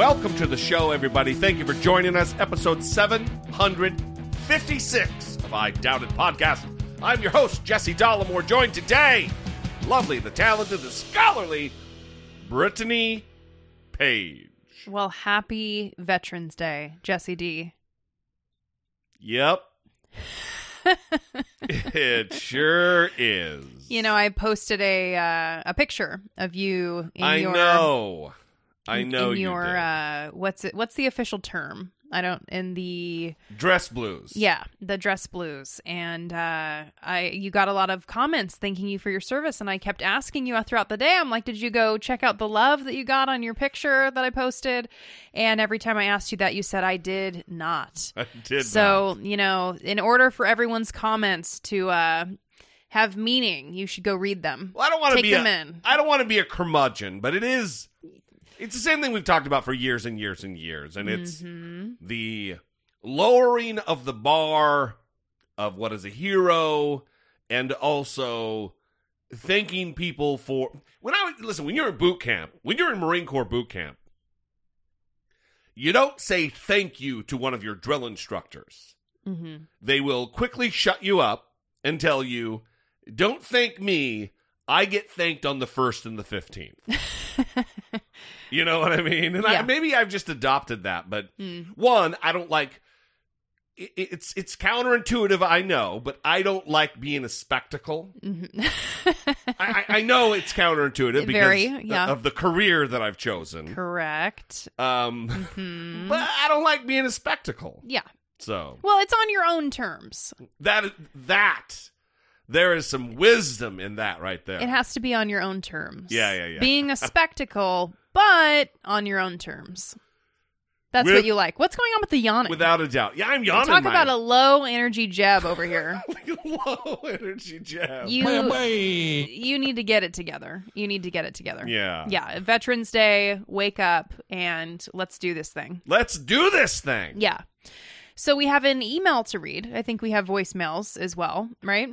Welcome to the show, everybody. Thank you for joining us. Episode 756 of I Doubt It Podcast. I'm your host, Jesse Dollemore, joined today, lovely, the talented, the scholarly, Brittany Page. Well, happy Veterans Day, Jesse D. Yep. it sure is. You know, I posted a uh, a picture of you in I your know. I know in you your did. uh what's it what's the official term? I don't in the Dress blues. yeah, the dress blues. And uh I you got a lot of comments thanking you for your service and I kept asking you throughout the day. I'm like, "Did you go check out the love that you got on your picture that I posted?" And every time I asked you that, you said I did not. I did So, you know, in order for everyone's comments to uh have meaning, you should go read them. Well, I don't want to Take be them a, in. I don't want to be a curmudgeon, but it is. It's the same thing we've talked about for years and years and years, and it's Mhm. the lowering of the bar of what is a hero, and also thanking people for when I listen when you're in boot camp, when you're in Marine Corps boot camp, you don't say thank you to one of your drill instructors Mhm. they will quickly shut you up and tell you, "Don't thank me. I get thanked on the first and the fifteenth. you know what I mean? And I, maybe I've just adopted that, but Mm. one, I don't like. It's it's counterintuitive, I know, but I don't like being a spectacle. Mhm. I, I, know it's counterintuitive because Very, yeah. of the career that I've chosen. Correct. Um, Mhm. but I don't like being a spectacle. yeah. So Well, it's on your own terms. That that there is some wisdom in that right there. It has to be on your own terms. Yeah, yeah, yeah. Being a spectacle, but on your own terms. That's With- what you like. What's going on with the yawning? Without a doubt. Yeah, I'm yawning. Talk my- about a low energy Jeb over here. low energy jab. You you need to get it together. You need to get it together. yeah. Yeah, Veterans Day, wake up and let's do this thing. Let's do this thing. Yeah. So we have an email to read. I think we have voicemails as well, right?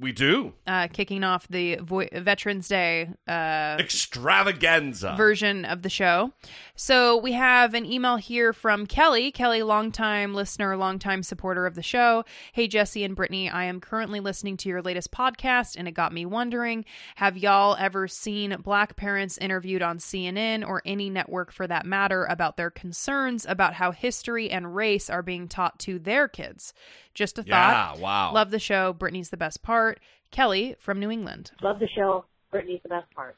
We do. Uh, kicking off the vo- Veterans Day uh, Extravaganza. version of the show. So we have an email here from Kelly. Kelly, longtime listener, longtime supporter of the show. Hey, Jesse and Brittany, I am currently listening to your latest podcast, and it got me wondering have y'all ever seen black parents interviewed on CNN or any network for that matter about their concerns about how history and race are being taught to their kids? Just a thought. yeah, wow. Love the show. Brittany's the best part. Kelly from New England. Love the show. Brittany's the best part.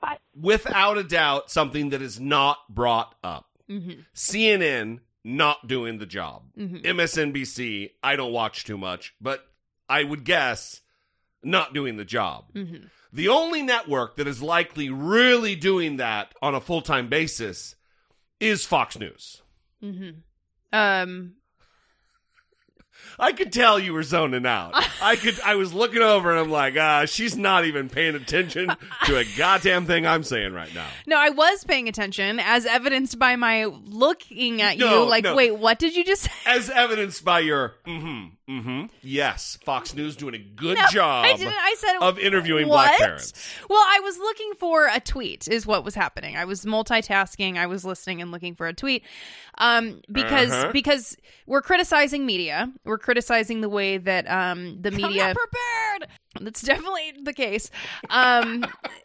Bye. Without a doubt, something that is not brought up. Mm-hmm. CNN not doing the job. Mhm. MSNBC, I don't watch too much, but I would guess not doing the job. Mm-hmm. The only network that is likely really doing that on a full time basis is Fox News. Mm-hmm. Um, I could tell you were zoning out. I could. I was looking over and I'm like, ah, she's not even paying attention to a goddamn thing I'm saying right now. no, I was paying attention, as evidenced by my looking at No, you. Like, no. wait, what did you just say? As evidenced by your mm-hmm, mm-hmm. Yes, Fox News doing a good No, job I didn't. I said of interviewing what? black parents. Well, I was looking for a tweet. Is what was happening. I was multitasking. I was listening and looking for a tweet. Um, because Uh-huh. because we're criticizing media. We're criticizing the way that um the media prepared. That's definitely the case. Um,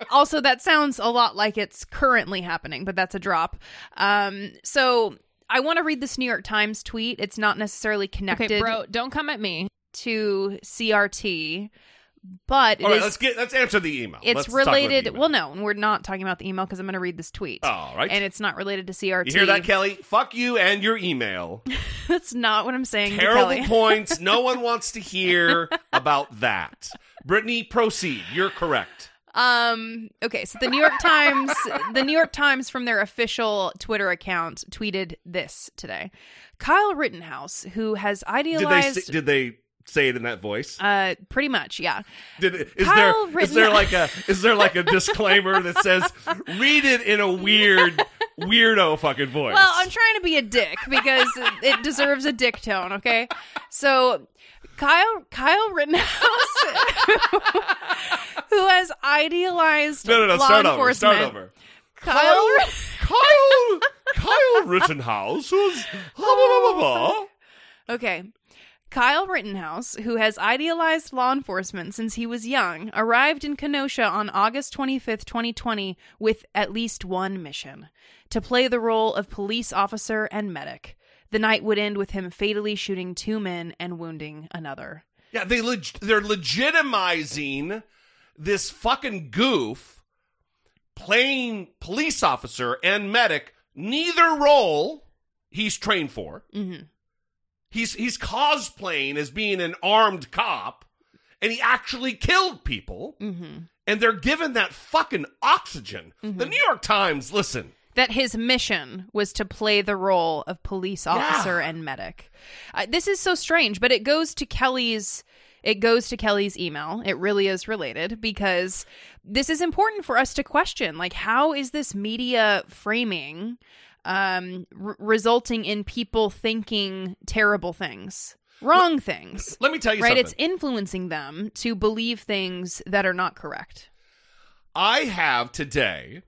also, that sounds a lot like it's currently happening, but that's a drop. Um, so I want to read this New York Times tweet. It's not necessarily connected Okay, bro, don't come at me. to CRT, but All right, is- let's get let's answer the email. it's Let's talk about the related. email. Well, no, we're not talking about the email because I'm going to read this tweet. All right. And it's not related to CRT. you hear that, Kelly? Fuck you and your email. That's not what I'm saying. to Terrible Kelly. points. No one wants to hear about that. Brittany, proceed. You're correct. Um, okay, so the New York Times, the New York Times from their official Twitter account tweeted this today. Kyle Rittenhouse, who has Did they idealized, did they say it in that voice? uh, pretty much, yeah. Did is Kyle there is there like a is there like a disclaimer that says read it in a weird weirdo fucking voice? Well, I'm trying to be a dick because it deserves a dick tone. Okay, so Kyle Kyle Rittenhouse, who has idealized no, no, no. law Start over. enforcement. Start over. Kyle, Kyle Kyle Rittenhouse who's blah, blah, blah, blah, blah. Okay. Kyle Rittenhouse, who has idealized law enforcement since he was young, arrived in Kenosha on August 25th, 2020, with at least one mission to play the role of police officer and medic. The night would end with him fatally shooting two men and wounding another. Yeah, they leg- they're legitimizing this fucking goof playing police officer and medic. Neither role he's trained for. hmm He's he's cosplaying as being an armed cop, and he actually killed people. hmm And they're given that fucking oxygen. The New York Times, listen, that his mission was to play the role of police officer Yeah. and medic. Uh, this is so strange, but it goes to Kelly's it goes to Kelly's email. It really is related because this is important for us to question. Like, how is this media framing um, r- resulting in people thinking terrible things, wrong things? let me tell you Right? something. It's influencing them to believe things that are not correct. I have today.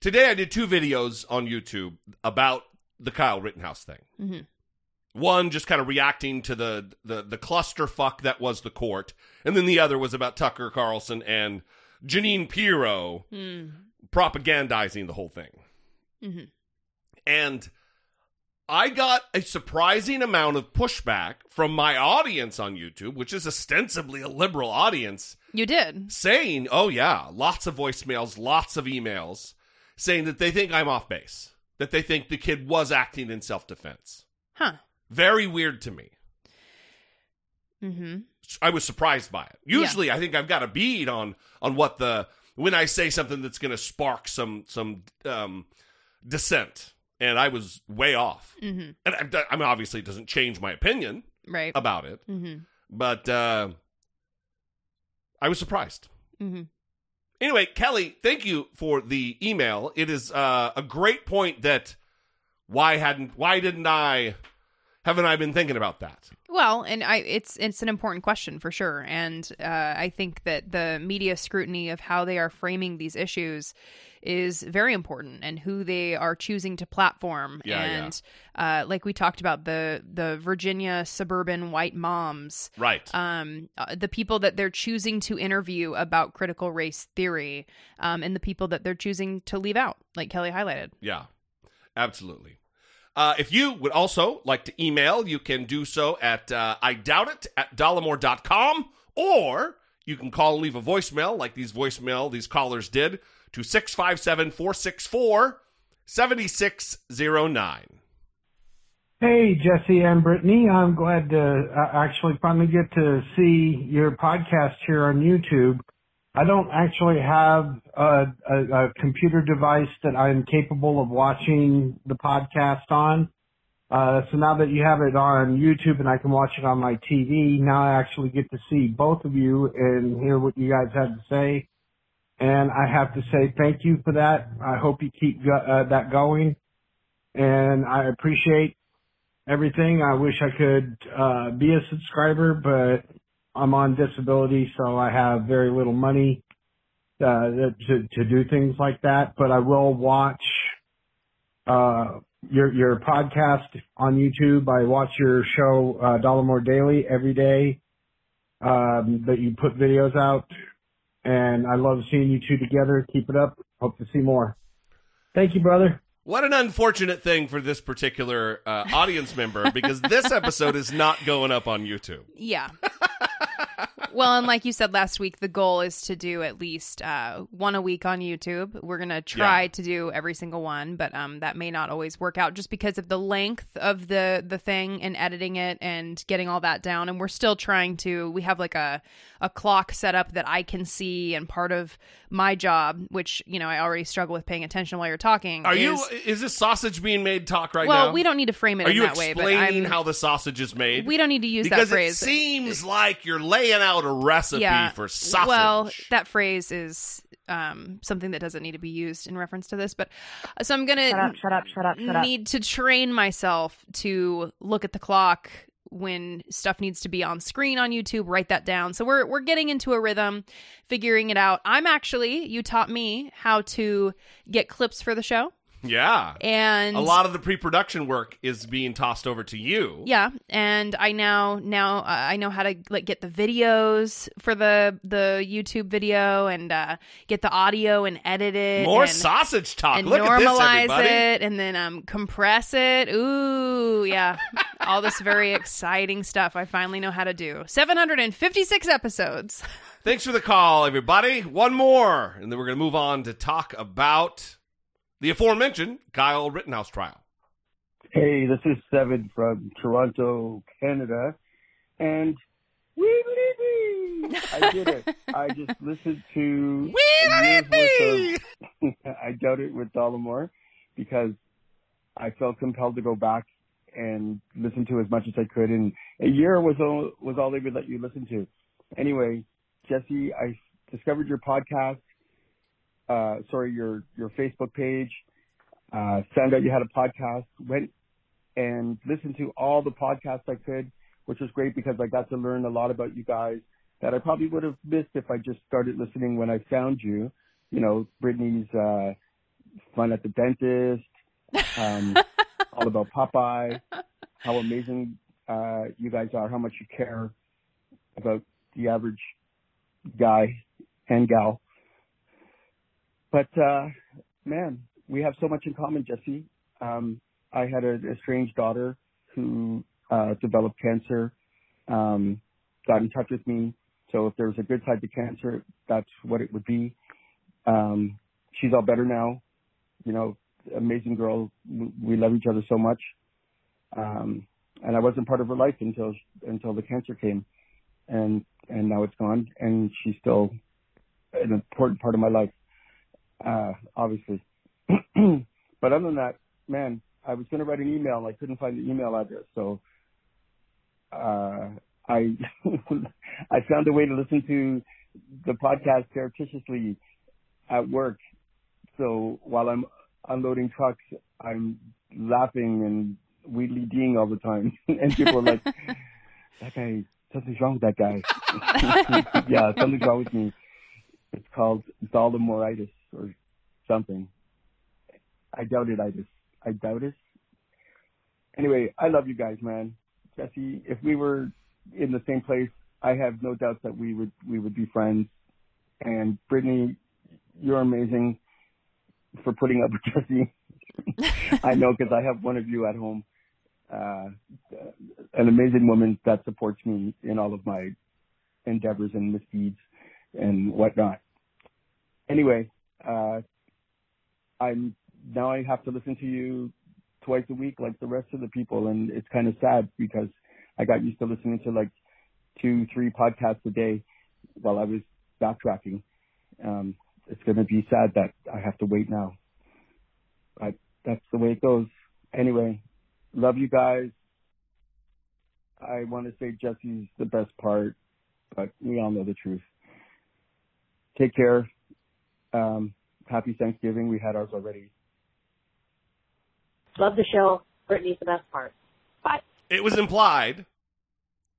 Today, I did two videos on YouTube about the Kyle Rittenhouse thing. Mhm. One just kind of reacting to the the the clusterfuck that was the court, and then the other was about Tucker Carlson and Jeanine Pirro propagandizing the whole thing. Mhm. And I got a surprising amount of pushback from my audience on YouTube, which is ostensibly a liberal audience, You did. saying, "Oh yeah, lots of voicemails, lots of emails, saying that they think I'm off base, that they think the kid was acting in self-defense." Huh. Very weird to me. Mm-hmm. I was surprised by it. Usually, I think I've got a bead on on what the when I say something that's going to spark some some um, dissent, and I was way off. Mm-hmm. And I, I mean, obviously, it doesn't change my opinion Right. about it, mm-hmm. but uh, I was surprised. Anyway, Kelly, thank you for the email. It is uh, a great point that why hadn't why didn't I haven't I been thinking about that? Well, and I it's it's an important question for sure, and uh, I think that the media scrutiny of how they are framing these issues is very important, and who they are choosing to platform. Yeah, yeah. and Uh, like we talked about the the Virginia suburban white moms, Right. um, uh, the people that they're choosing to interview about critical race theory, um, and the people that they're choosing to leave out, like Kelly highlighted. Yeah, absolutely. Uh, if you would also like to email, you can do so at uh, I doubt it at dollemore.com or you can call and leave a voicemail like these voicemail, these callers did to 657 464 7609. Hey, Jesse and Brittany. I'm glad to uh, actually finally get to see your podcast here on YouTube. I don't actually have a, a, a computer device that I'm capable of watching the podcast on. Uh, so now that you have it on YouTube and I can watch it on my TV, now I actually get to see both of you and hear what you guys have to say. And I have to say thank you for that. I hope you keep go- uh, that going. And I appreciate everything. I wish I could uh, be a subscriber, but I'm on disability, so I have very little money uh, to to do things like that. But I will watch uh, your your podcast on YouTube. I watch your show uh, Dollemore Daily every day um, that you put videos out, and I love seeing you two together. Keep it up. Hope to see more. Thank you, brother. What an unfortunate thing for this particular uh, audience member because this episode is not going up on YouTube. Yeah. Well, and like you said last week, the goal is to do at least uh, one a week on YouTube. We're gonna try Yeah. to do every single one, but um, that may not always work out just because of the length of the the thing and editing it and getting all that down. And we're still trying to. We have like a a clock set up that I can see, and part of my job, which you know I already struggle with paying attention while you're talking. Are is, you? Is this sausage being made talk right Well, now? Well, we don't need to frame it Are in you that way, but explaining I'm, how the sausage is made? we don't need to use because that phrase. it seems like you're laying out a recipe for sausage. Well, that phrase is um, something that doesn't need to be used in reference to this, but uh, so I'm gonna Shut up, shut up, shut up, shut up. need to train myself to look at the clock when stuff needs to be on screen on YouTube, write that down. So we're we're getting into a rhythm, figuring it out. I'm actually you taught me how to get clips for the show. Yeah. And a lot of the pre-production work is being tossed over to you. Yeah, and I now now uh, I know how to like get the videos for the the YouTube video and uh, get the audio and edit it. More and, sausage talk. and Look at this, it, and then um compress it. Ooh, yeah, all this very exciting stuff. I finally know how to do. Seven hundred and fifty six episodes. Thanks for the call, everybody. One more, and then we're going to move on to talk about the aforementioned Kyle Rittenhouse trial. Hey, this is Seven from Toronto, Canada, and we. I did it. I just listened to worth of- I doubt it with Dollemore because I felt compelled to go back and listen to as much as I could, and a year was all was all they would let you listen to. Anyway, Jesse, I discovered your podcast. Uh, sorry, your your Facebook page. Uh, found out you had a podcast. Went and listened to all the podcasts I could, which was great because I got to learn a lot about you guys that I probably would have missed if I just started listening when I found you. You know, Brittany's uh, fun at the dentist, um, all about Popeye, how amazing uh, you guys are, how much you care about the average guy and gal. But uh, man, we have so much in common, Jesse. Um, I had a, strange daughter who uh, developed cancer, um, got in touch with me. So if there was a good side to cancer, that's what it would be. Um, she's all better now. You know, amazing girl. We- We love each other so much. Um, and I wasn't part of her life until until the cancer came, and and now it's gone. And she's still an important part of my life, uh, obviously. but other than that, man, I was going to write an email and I couldn't find the email address. So, uh, I, I found a way to listen to the podcast surreptitiously at work. So while I'm unloading trucks, I'm laughing and wheedly deeing all the time. and people are like, that guy, something's wrong with that guy. yeah, something's wrong with me. It's called Dolomoritis or something. I doubt it. I just, I doubt it. Anyway, I love you guys, man. Jesse, if we were in the same place, I have no doubt that we would, we would be friends. And Brittany, you're amazing for putting up with Jesse. I know because I have one of you at home. Uh, an amazing woman that supports me in all of my endeavors and misdeeds and whatnot. Anyway, I'm now I have to listen to you twice a week like the rest of the people, and it's kind of sad because I got used to listening to like two, three podcasts a day while I was backtracking. Um, it's going to be sad that I have to wait now, but that's the way it goes. Anyway, love you guys. I want to say Jesse's the best part, but we all know the truth. Take care. Um, happy Thanksgiving. We had ours already. Love the show. Brittany's the best part. Bye. It was implied.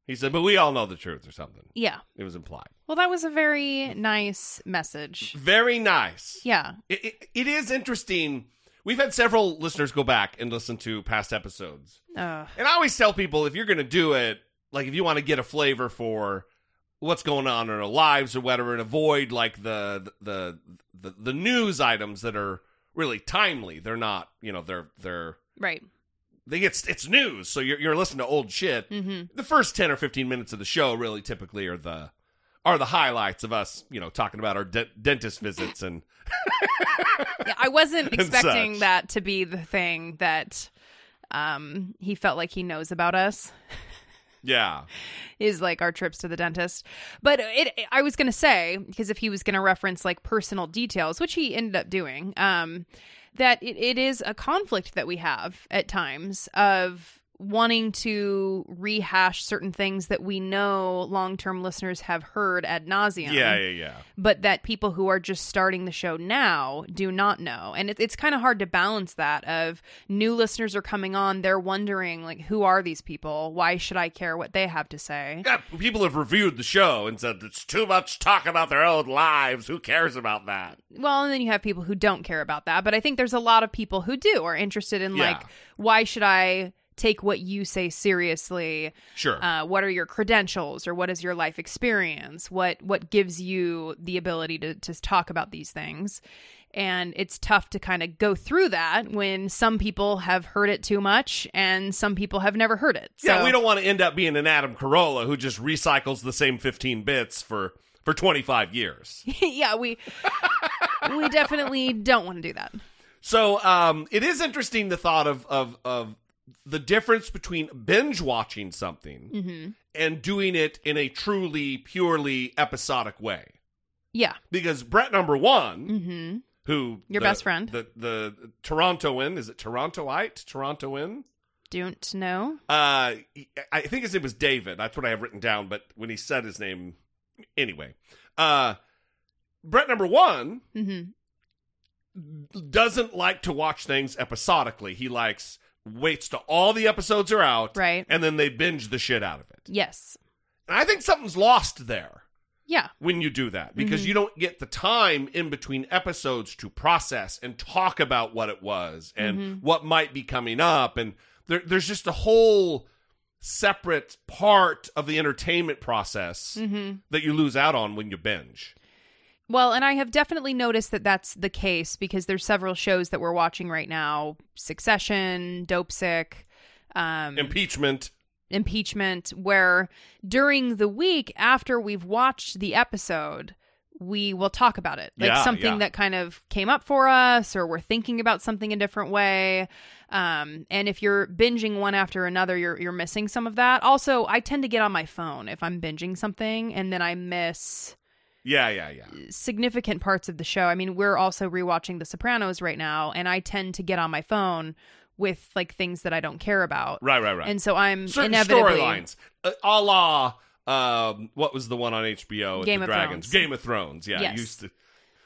He said, but we all know the truth or something. Yeah. It was implied. Well, that was a very nice message. Very nice. Yeah. It, it, it is interesting. We've had several listeners go back and listen to past episodes. Uh, And I always tell people if you're going to do it, like if you want to get a flavor for what's going on in our lives or whatever, and avoid like the the the, the news items that are really timely. They're not, you know, they're they're right. they get it's news, so you're you're listening to old shit. hmm The first ten or fifteen minutes of the show really typically are the are the highlights of us, you know, talking about our de- dentist visits and Yeah, I wasn't expecting such. that to be the thing that um he felt like he knows about us yeah. is like our trips to the dentist. But it I was going to say because if he was going to reference like personal details, which he ended up doing, um that it, it is a conflict that we have at times of wanting to rehash certain things that we know long-term listeners have heard ad nauseum Yeah, yeah, yeah. but that people who are just starting the show now do not know. And it, it's kind of hard to balance that of new listeners are coming on, they're wondering like who are these people? Why should I care what they have to say? Yeah, people have reviewed the show and said it's too much talk about their own lives. Who cares about that? Well, and then you have people who don't care about that, but I think there's a lot of people who do are interested in like why should I take what you say seriously? Sure. Uh, what are your credentials or what is your life experience? What what gives you the ability to to talk about these things? And it's tough to kind of go through that when some people have heard it too much and some people have never heard it. yeah, So- we don't want to end up being an Adam Carolla who just recycles the same 15 bits for for 25 years. yeah, we we definitely don't want to do that. So, um, it is interesting the thought of of of the difference between binge watching something hmm and doing it in a truly purely episodic way. Yeah. Because Brett number 1, hmm who Your the- best friend. the the Torontoan, is it Torontoite? Torontoan? Don't know. Uh, I think his name was David. That's what I have written down. But when he said his name, anyway, uh, Brett number one hmm doesn't like to watch things episodically. He likes waits till all the episodes are out, Right. and then they binge the shit out of it. Yes. And I think something's lost there Yeah. when you do that because Mhm. you don't get the time in between episodes to process and talk about what it was and Mhm. what might be coming up and there, there's just a whole separate part of the entertainment process hmm that you lose out on when you binge Well, and I have definitely noticed that that's the case because there's several shows that we're watching right now: Succession, Dopesick, um, impeachment impeachment. Where during the week after we've watched the episode, we will talk about it, like Yeah, something yeah. that kind of came up for us, or we're thinking about something a different way. Um, and if you're binging one after another, you're you're missing some of that. Also, I tend to get on my phone if I'm binging something, and then I miss yeah yeah yeah significant parts of the show. I mean, we're also rewatching The Sopranos right now, and I tend to get on my phone with like things that I don't care about. right right right And so I'm certain inevitably storylines uh, a la um, what was the one on HBO Game of dragons Thrones. Game of Thrones yeah Yes. used to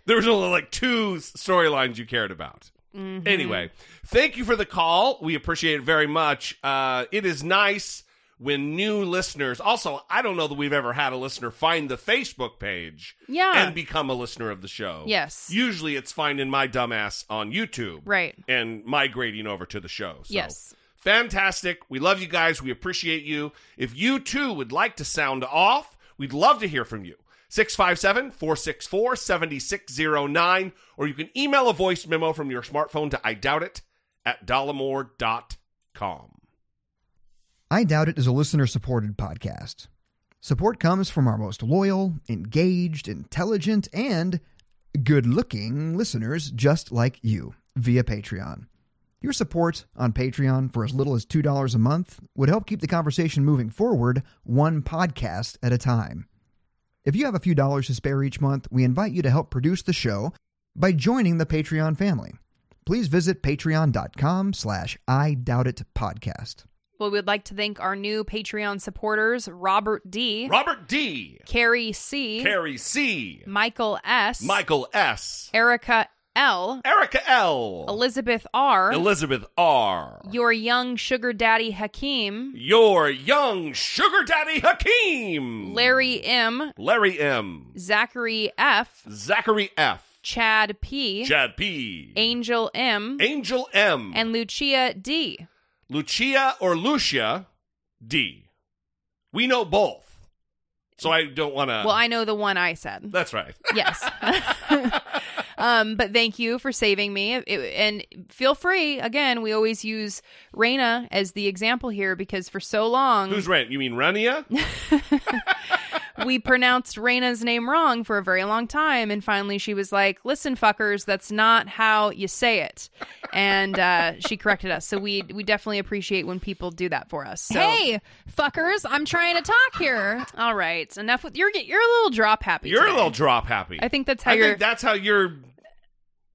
there was only like two storylines you cared about Mhm. Anyway, thank you for the call. We appreciate it very much. Uh, it is nice when new listeners. Also, I don't know that we've ever had a listener find the Facebook page Yeah. and become a listener of the show. Yes. Usually, it's finding my dumbass on YouTube Right. and migrating over to the show. So, Yes. Fantastic. We love you guys. We appreciate you. If you too would like to sound off, we'd love to hear from you. 657 464 7609, or you can email a voice memo from your smartphone to I doubt it at dollemore.com. I Doubt It is a listener supported podcast. Support comes from our most loyal, engaged, intelligent, and good looking listeners just like you via Patreon. Your support on Patreon for as little as $2 a month would help keep the conversation moving forward one podcast at a time. If you have a few dollars to spare each month, we invite you to help produce the show by joining the Patreon family. Please visit patreon.com slash I Doubt It podcast. Well, we would like to thank our new Patreon supporters Robert D, Robert D., Carrie C, Carrie C., Michael S, Michael S., Erica L, Erica L., Elizabeth R, Elizabeth R., your young sugar daddy Hakeem, your young sugar daddy Hakeem, Larry M, Larry M., Zachary F, Zachary F., Chad P, Chad P., Angel M, Angel M., and Lucia D. Lucia or Lucia D. We know both. So I don't want to. Well, I know the one I said. That's right. Yes. um, but thank you for saving me. It- and feel free. Again, we always use Raina as the example here because for so long, Who's Rent? You mean Rania? we pronounced Raina's name wrong for a very long time, and finally she was like, "Listen, fuckers, that's not how you say it," and uh, she corrected us. So we we definitely appreciate when people do that for us. So, Hey, fuckers, I'm trying to talk here. all right, enough with you're you're a little drop happy. You're a little drop happy. I think that's how I you're. think that's how you're.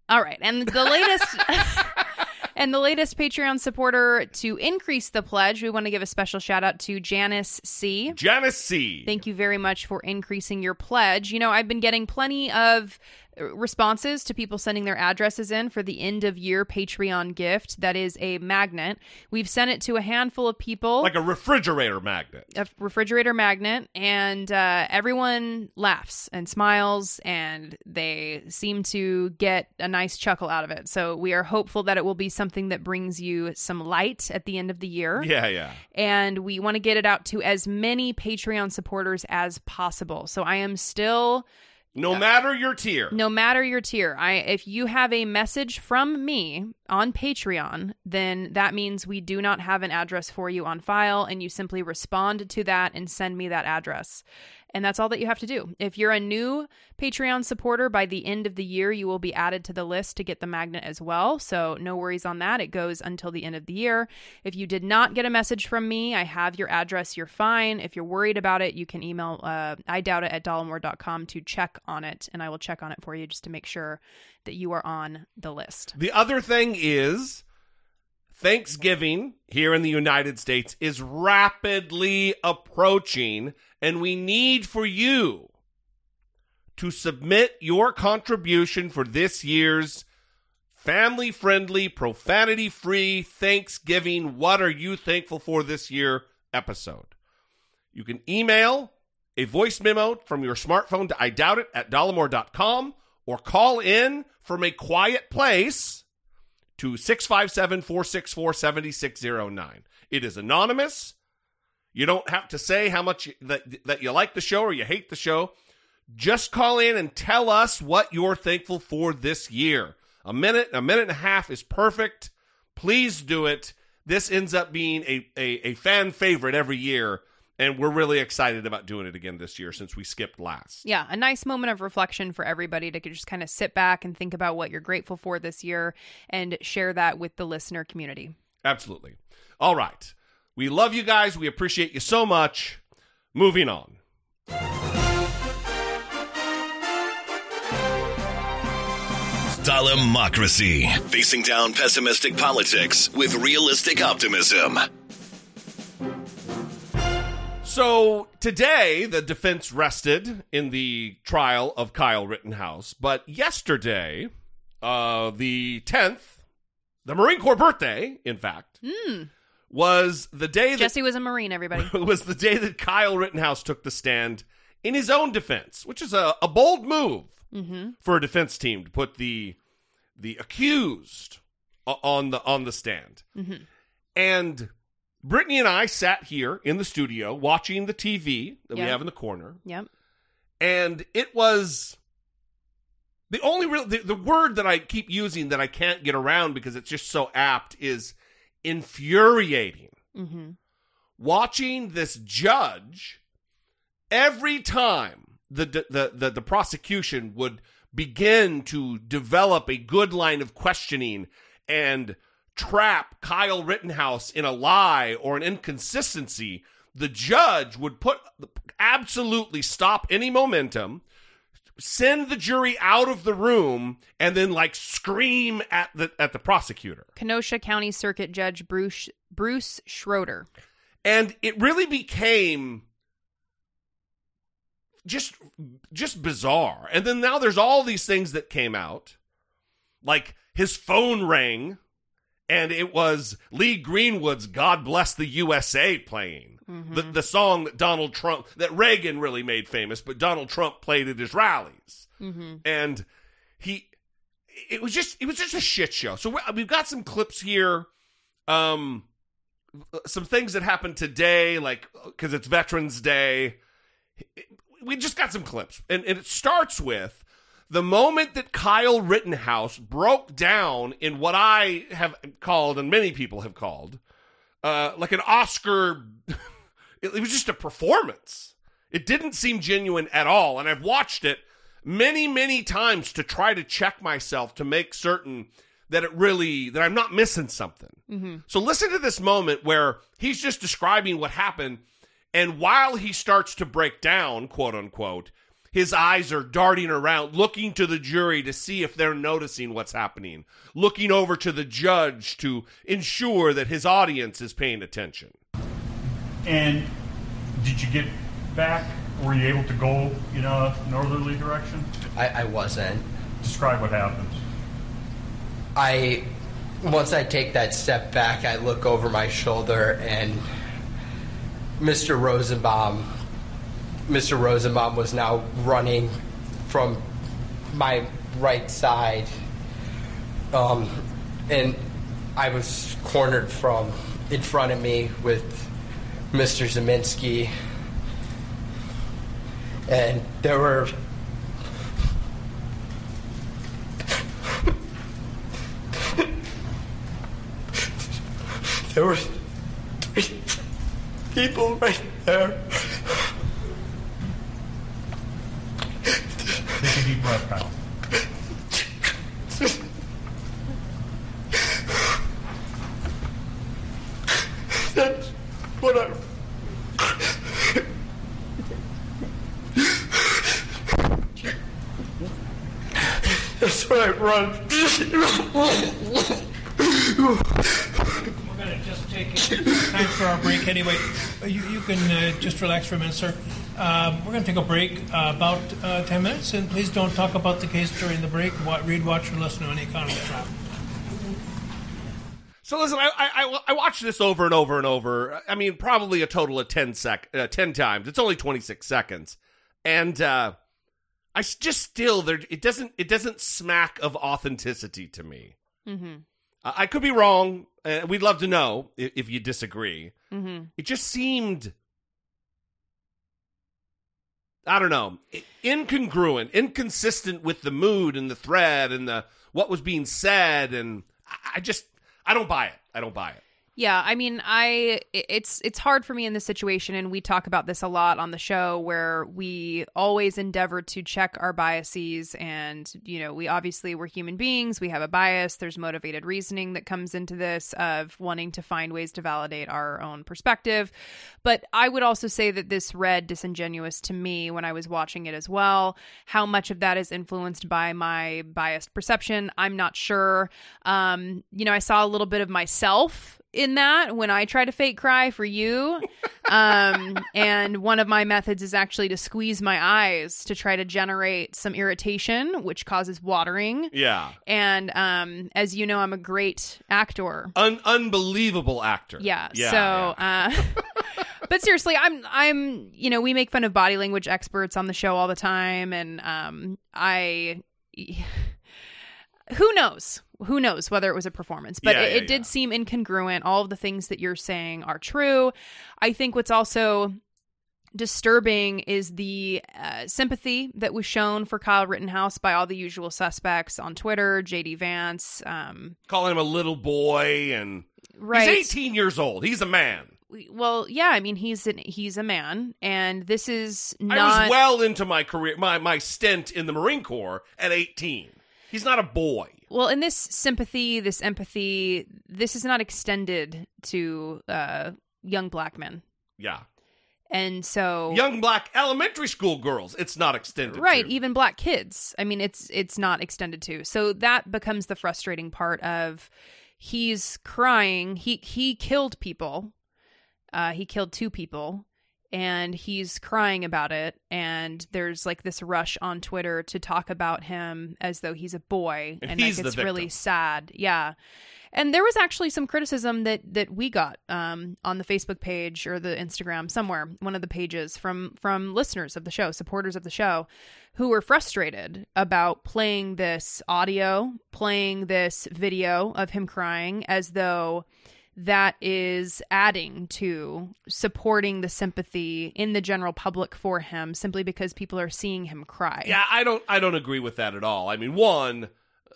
All right, and the latest and the latest Patreon supporter to increase the pledge, we want to give a special shout out to Janice C. Janice C. Thank you very much for increasing your pledge. You know, I've been getting plenty of responses to people sending their addresses in for the end of year Patreon gift that is a magnet. We've sent it to a handful of people like a refrigerator magnet. a refrigerator magnet, and uh, everyone laughs and smiles, and they seem to get a nice chuckle out of it. So we are hopeful that it will be something that brings you some light at the end of the year. Yeah, yeah. And we want to get it out to as many Patreon supporters as possible. So I am still No matter your tier. no matter your tier. I if you have a message from me on patreon then that means we do not have an address for you on file and you simply respond to that and send me that address and that's all that you have to do. If you're a new patreon supporter by the end of the year you will be added to the list to get the magnet as well. So no worries on that. It goes until the end of the year. If you did not get a message from me i have your address. You're fine. If you're worried about it you can email uh, i doubt it at dollemore.com to check on it and i will check on it for you just to make sure that you are on the list. The other thing is Thanksgiving here in the United States is rapidly approaching, and we need for you to submit your contribution for this year's family friendly, profanity free Thanksgiving. What are you thankful for this year episode? You can email a voice memo from your smartphone to I doubt it at dollemore.com or call in from a quiet place to 657 464 7609. It is anonymous. You don't have to say how much that, that you like the show or you hate the show. Just call in and tell us what you're thankful for this year. A minute, a minute and a half is perfect. Please do it. This ends up being a, a, a fan favorite every year, and we're really excited about doing it again this year since we skipped last. yeah a nice moment of reflection for everybody to just kind of sit back and think about what you're grateful for this year and share that with the listener community Absolutely. All right. We love you guys. We appreciate you so much. Moving on. Dollemocracy. Facing down pessimistic politics with realistic optimism. So today, the defense rested in the trial of Kyle Rittenhouse, but yesterday, uh, the 10th, the Marine Corps birthday, in fact, hmm. was the day that jesse was a marine everybody. was the day that Kyle Rittenhouse took the stand in his own defense, which is a, a bold move mm-hmm. for a defense team to put the the accused on the on the stand. Mm-hmm. And Brittany and I sat here in the studio watching the TV that we have in the corner, yep. And it was the only real the, the word that I keep using that I can't get around because it's just so apt is infuriating. Mm-hmm. watching this judge every time the the the, the prosecution would begin to develop a good line of questioning and trap Kyle Rittenhouse in a lie or an inconsistency the judge would put absolutely stop any momentum send the jury out of the room and then like scream at the at the prosecutor. Kenosha county circuit judge bruce bruce schroeder. And it really became just just bizarre. And then now there's all these things that came out. Like his phone rang and it was lee greenwood's god bless the usa playing. Mm-hmm. The, the song that donald trump that reagan really made famous but donald trump played at his rallies. Mm-hmm. And he it was just it was just a shit show. So we- we've got some clips here um some things that happened today, like uh, because it's Veterans Day. We just got some clips, and, and it starts with the moment that Kyle Rittenhouse broke down in what I have called, and many people have called, uh, like an Oscar. it, it was just a performance. It didn't seem genuine at all. And I've watched it many, many times to try to check myself to make certain that it really, that I'm not missing something. Mm-hmm. So listen to this moment where he's just describing what happened. And while he starts to break down, quote unquote, his eyes are darting around, looking to the jury to see if they're noticing what's happening, looking over to the judge to ensure that his audience is paying attention. And did you get back? Were you able to go in a northerly direction? I, I wasn't. Describe what happened. I once I take that step back, I look over my shoulder and Mr. Rosenbaum Mr. Rosenbaum was now running from my right side. Um, and I was cornered from in front of me with Mr. Ziminski. And there were there were three people right there. Take a deep breath, Kyle. That's what I. That's what I We're going to just take time for our break anyway. Uh, You, you can uh, just relax for a minute, sir. Um, we're going to take a break, uh, about uh, 10 minutes, and please don't talk about the case during the break. Wa- read, watch, or listen to any kind of trap. So listen, I, I I watched this over and over and over. I mean, probably a total of ten sec, uh, ten times. It's only twenty six seconds, and uh, I just still there. It doesn't it doesn't smack of authenticity to me. Mm-hmm. Uh, I could be wrong. Uh, we'd love to know if, if you disagree. Mm-hmm. It just seemed. I don't know, incongruent, inconsistent with the mood and the thread and the what was being said, and I, I just I don't buy it. I don't buy it. Yeah, I mean, I it's it's hard for me in this situation, and we talk about this a lot on the show, where we always endeavor to check our biases, and you know, we obviously we're human beings, we have a bias. There's motivated reasoning that comes into this of wanting to find ways to validate our own perspective. But I would also say that this read disingenuous to me when I was watching it as well. How much of that is influenced by my biased perception, I'm not sure. Um, you know, I saw a little bit of myself in that when I try to fake cry for you. Um, and one of my methods is actually to squeeze my eyes to try to generate some irritation, which causes watering. Yeah, And um, as you know, I'm a great actor. Un- unbelievable actor. Yeah. yeah so, Uh, but seriously, I'm I'm you know we make fun of body language experts on the show all the time, and um, I. Who knows? Who knows whether it was a performance? But Yeah, it, yeah, it did seem incongruent. All of the things that you're saying are true. I think what's also disturbing is the uh, sympathy that was shown for Kyle Rittenhouse by all the usual suspects on Twitter, JD Vance, um, calling him a little boy, and right? he's 18 years old. He's a man. well yeah i mean he's an he's a man and this is not I was well into my career, my my stint in the Marine Corps at 18. He's not a boy. well in this sympathy this empathy this is not extended to uh young black men Yeah, and so young black elementary school girls. It's not extended. right to. even black kids i mean it's it's not extended to so that becomes the frustrating part of he's crying he he killed people uh he killed two people and he's crying about it. And there's like this rush on twitter to talk about him as though he's a boy. And and like it's really sad. Yeah. And there was actually some criticism that that we got um, on the Facebook page or the Instagram somewhere, one of the pages from from listeners of the show, supporters of the show, who were frustrated about playing this audio, playing this video of him crying as though that is adding to supporting the sympathy in the general public for him simply because people are seeing him cry. Yeah, I don't I don't agree with that at all. I mean, one, uh,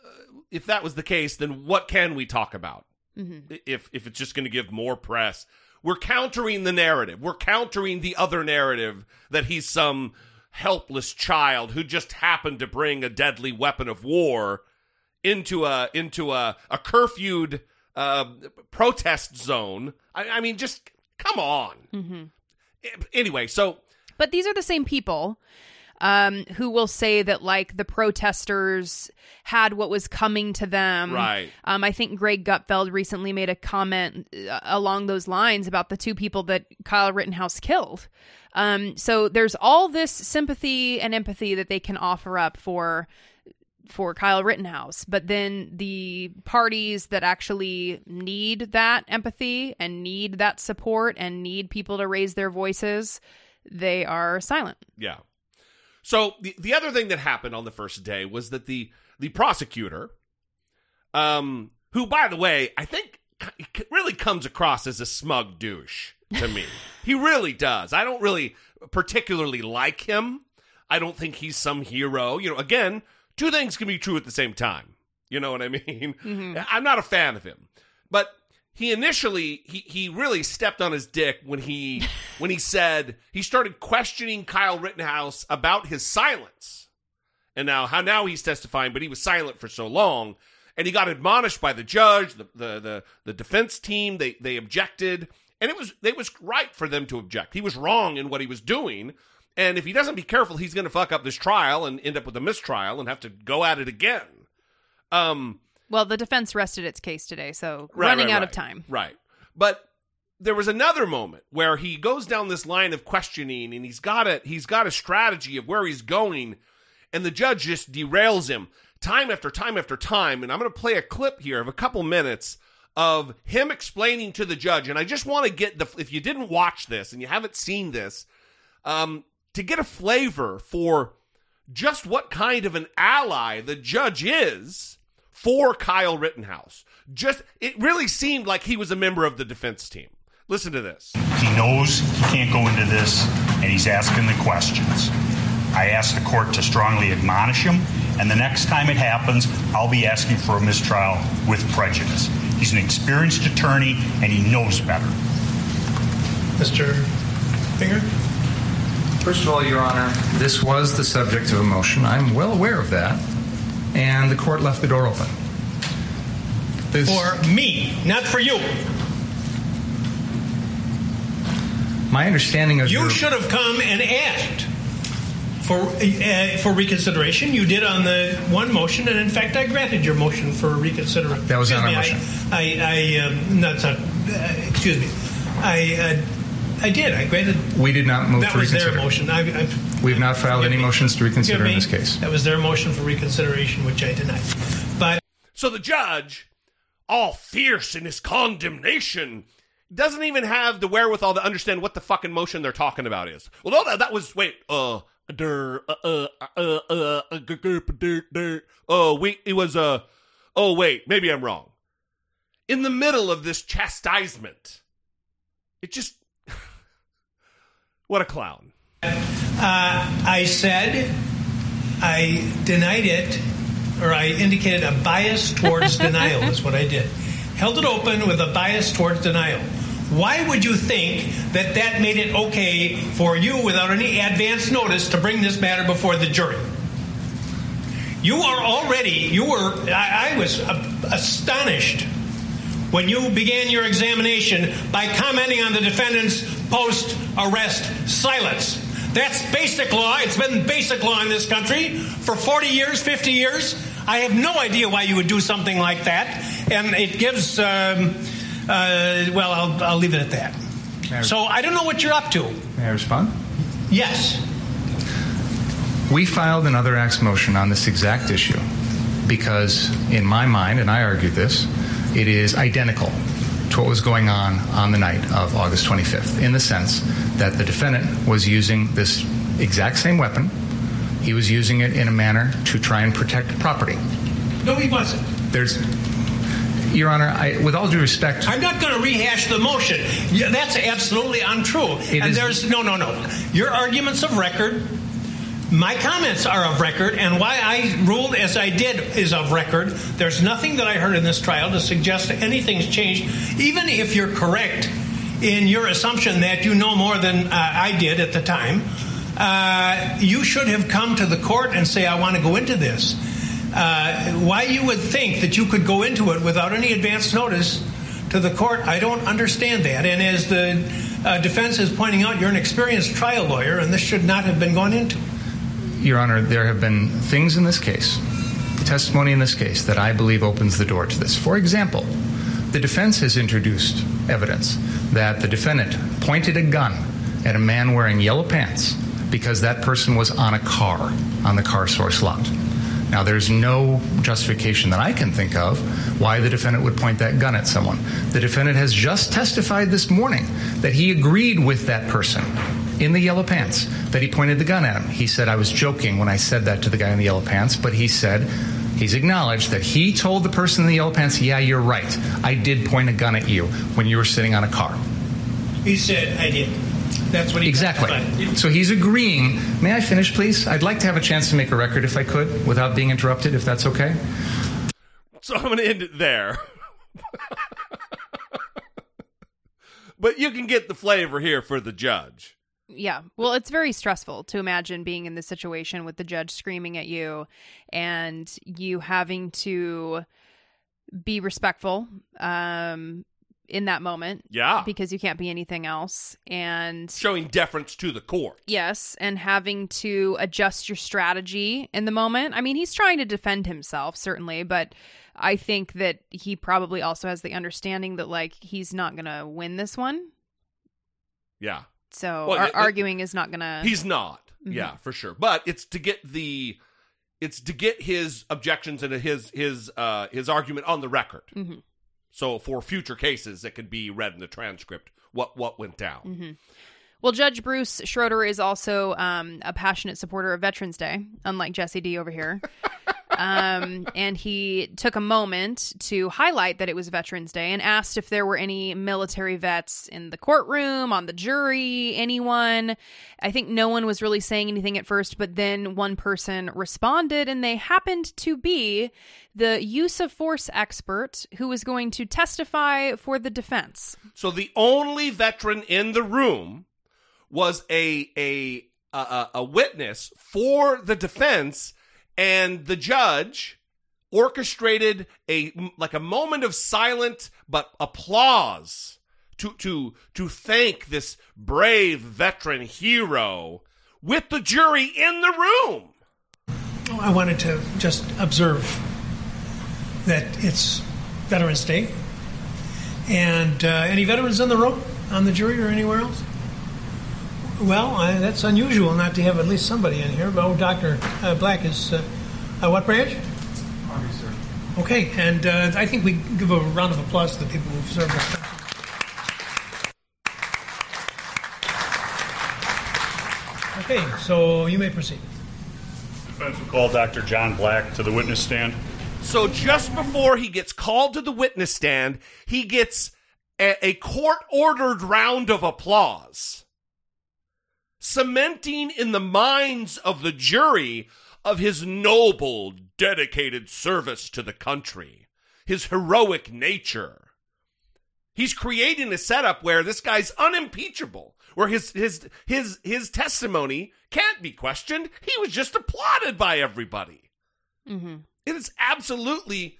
if that was the case, then what can we talk about? Mhm. If if it's just going to give more press, we're countering the narrative. We're countering the other narrative that he's some helpless child who just happened to bring a deadly weapon of war into a into a a curfewed uh, protest zone. I, I mean, just come on. Mm-hmm. Anyway, so But these are the same people um, who will say that like the protesters had what was coming to them. Right. Um, I think Greg Gutfeld recently made a comment uh, along those lines about the two people that Kyle Rittenhouse killed. Um, so there's all this sympathy and empathy that they can offer up for for Kyle Rittenhouse, but then the parties that actually need that empathy and need that support and need people to raise their voices, they are silent. Yeah. So the the other thing that happened on the first day was that the the prosecutor, um, who by the way I think really comes across as a smug douche to me. he really does. I don't really particularly like him. I don't think he's some hero. You know, again, two things can be true at the same time. You know what I mean? Mhm. I'm not a fan of him, but he initially he he really stepped on his dick when he when he said he started questioning Kyle Rittenhouse about his silence, and now how now he's testifying, but he was silent for so long, and he got admonished by the judge, the the the, the defense team. They they objected, and it was it was right for them to object. He was wrong in what he was doing. And if he doesn't be careful, he's going to fuck up this trial and end up with a mistrial and have to go at it again. Um, Well, the defense rested its case today, so Right, running right, out of time. Right. But there was another moment where he goes down this line of questioning and he's got a he's got a strategy of where he's going and the judge just derails him time after time after time and I'm going to play a clip here of a couple minutes of him explaining to the judge and I just want to get the if you didn't watch this and you haven't seen this um to get a flavor for just what kind of an ally the judge is for Kyle Rittenhouse. Just it really seemed like he was a member of the defense team. Listen to this. He knows he can't go into this, and he's asking the questions. I asked the court to strongly admonish him, and the next time it happens, I'll be asking for a mistrial with prejudice. He's an experienced attorney, and he knows better. Mr. Binger? First of all, Your Honor, this was the subject of a motion. I'm well aware of that. And the court left the door open. This For me, not for you. My understanding of You your- should have come and asked for uh, for reconsideration. You did on the one motion, and in fact, I granted your motion for reconsideration. That was not Excuse me, motion. I, I, I um, not, not uh, excuse me. I, uh, I did. I granted. We did not move that to was reconsider. their motion. I, I, We have not filed any motions to reconsider in this case. That was their motion for reconsideration, which I denied. But So the judge, all fierce in his condemnation, doesn't even have the wherewithal to understand what the fucking motion they're talking about is. Well, no, that, that was wait, uh, der, uh, uh, uh, uh, uh, g- g- der, der. oh wait, it was uh, oh wait, maybe I'm wrong. In the middle of this chastisement, it just, what a clown. Uh, I said I denied it, or I indicated a bias towards denial, is what I did. Held it open with a bias towards denial. Why would you think that that made it okay for you, without any advance notice, to bring this matter before the jury? You are already, you were, I, I was uh, astonished when you began your examination by commenting on the defendant's post arrest silence. That's basic law. It's been basic law in this country for 40 years, 50 years. I have no idea why you would do something like that. And it gives, um, uh, well, I'll, I'll leave it at that. So I don't know what you're up to. May I respond? Yes. We filed an other acts motion on this exact issue because, in my mind, and I argued this, it is identical to what was going on on the night of August 25th, in the sense that the defendant was using this exact same weapon. He was using it in a manner to try and protect property. No, he wasn't. There's, Your Honor, I, with all due respect, I'm not going to rehash the motion. Yeah, that's absolutely untrue. It and is- there's no, no, no. Your arguments of record. My comments are of record, and why I ruled as I did is of record. There's nothing that I heard in this trial to suggest that anything's changed. Even if you're correct in your assumption that you know more than uh, I did at the time, uh, you should have come to the court and say, I want to go into this. Uh, why you would think that you could go into it without any advance notice to the court, I don't understand that. And as the uh, defense is pointing out, you're an experienced trial lawyer, and this should not have been gone into. Your Honor, there have been things in this case, testimony in this case, that I believe opens the door to this. For example, the defense has introduced evidence that the defendant pointed a gun at a man wearing yellow pants because that person was on a car on the car source lot. Now, there's no justification that I can think of why the defendant would point that gun at someone. The defendant has just testified this morning that he agreed with that person in the yellow pants that he pointed the gun at him. He said, I was joking when I said that to the guy in the yellow pants, but he said, he's acknowledged that he told the person in the yellow pants, Yeah, you're right. I did point a gun at you when you were sitting on a car. He said, I did. That's what he Exactly. testified. So he's agreeing. May I finish, please? I'd like to have a chance to make a record if I could without being interrupted, if that's okay. So I'm going to end it there. but you can get the flavor here for the judge. Yeah. Well, it's very stressful to imagine being in this situation with the judge screaming at you and you having to be respectful um in that moment. Yeah. Because you can't be anything else and Showing deference to the court. Yes, and having to adjust your strategy in the moment. I mean, he's trying to defend himself, certainly, but I think that he probably also has the understanding that, like, he's not going to win this one. Yeah. So Well, ar- yeah, arguing is not going to. He's not. Mhm. Yeah, for sure. But it's to get the it's to get his objections and his his uh his argument on the record. Mhm. So for future cases it could be read in the transcript what what went down. Mhm. Well, Judge Bruce Schroeder is also um, a passionate supporter of Veterans Day, unlike Jesse D over here. um, and he took a moment to highlight that it was Veterans Day and asked if there were any military vets in the courtroom, on the jury, anyone. I think no one was really saying anything at first, but then one person responded, and they happened to be the use of force expert who was going to testify for the defense. So the only veteran in the room was a a a, a witness for the defense, and the judge orchestrated a like a moment of silent but applause to to to thank this brave veteran hero with the jury in the room. I wanted to just observe that it's Veterans Day. And uh, any veterans in the room, on the jury, or anywhere else? Well, I, that's unusual not to have at least somebody in here. But oh, Dr. Uh, Black is uh, uh, what branch? Army, sir. Okay, and uh, I think we give a round of applause to the people who've served us. Okay, so you may proceed. Defense will call Dr. John Black to the witness stand. So just before he gets called to the witness stand, he gets a, a court ordered round of applause, cementing in the minds of the jury of his noble, dedicated service to the country, his heroic nature. He's creating a setup where this guy's unimpeachable, where his his his his testimony can't be questioned. He was just applauded by everybody. Mm-hmm. It is absolutely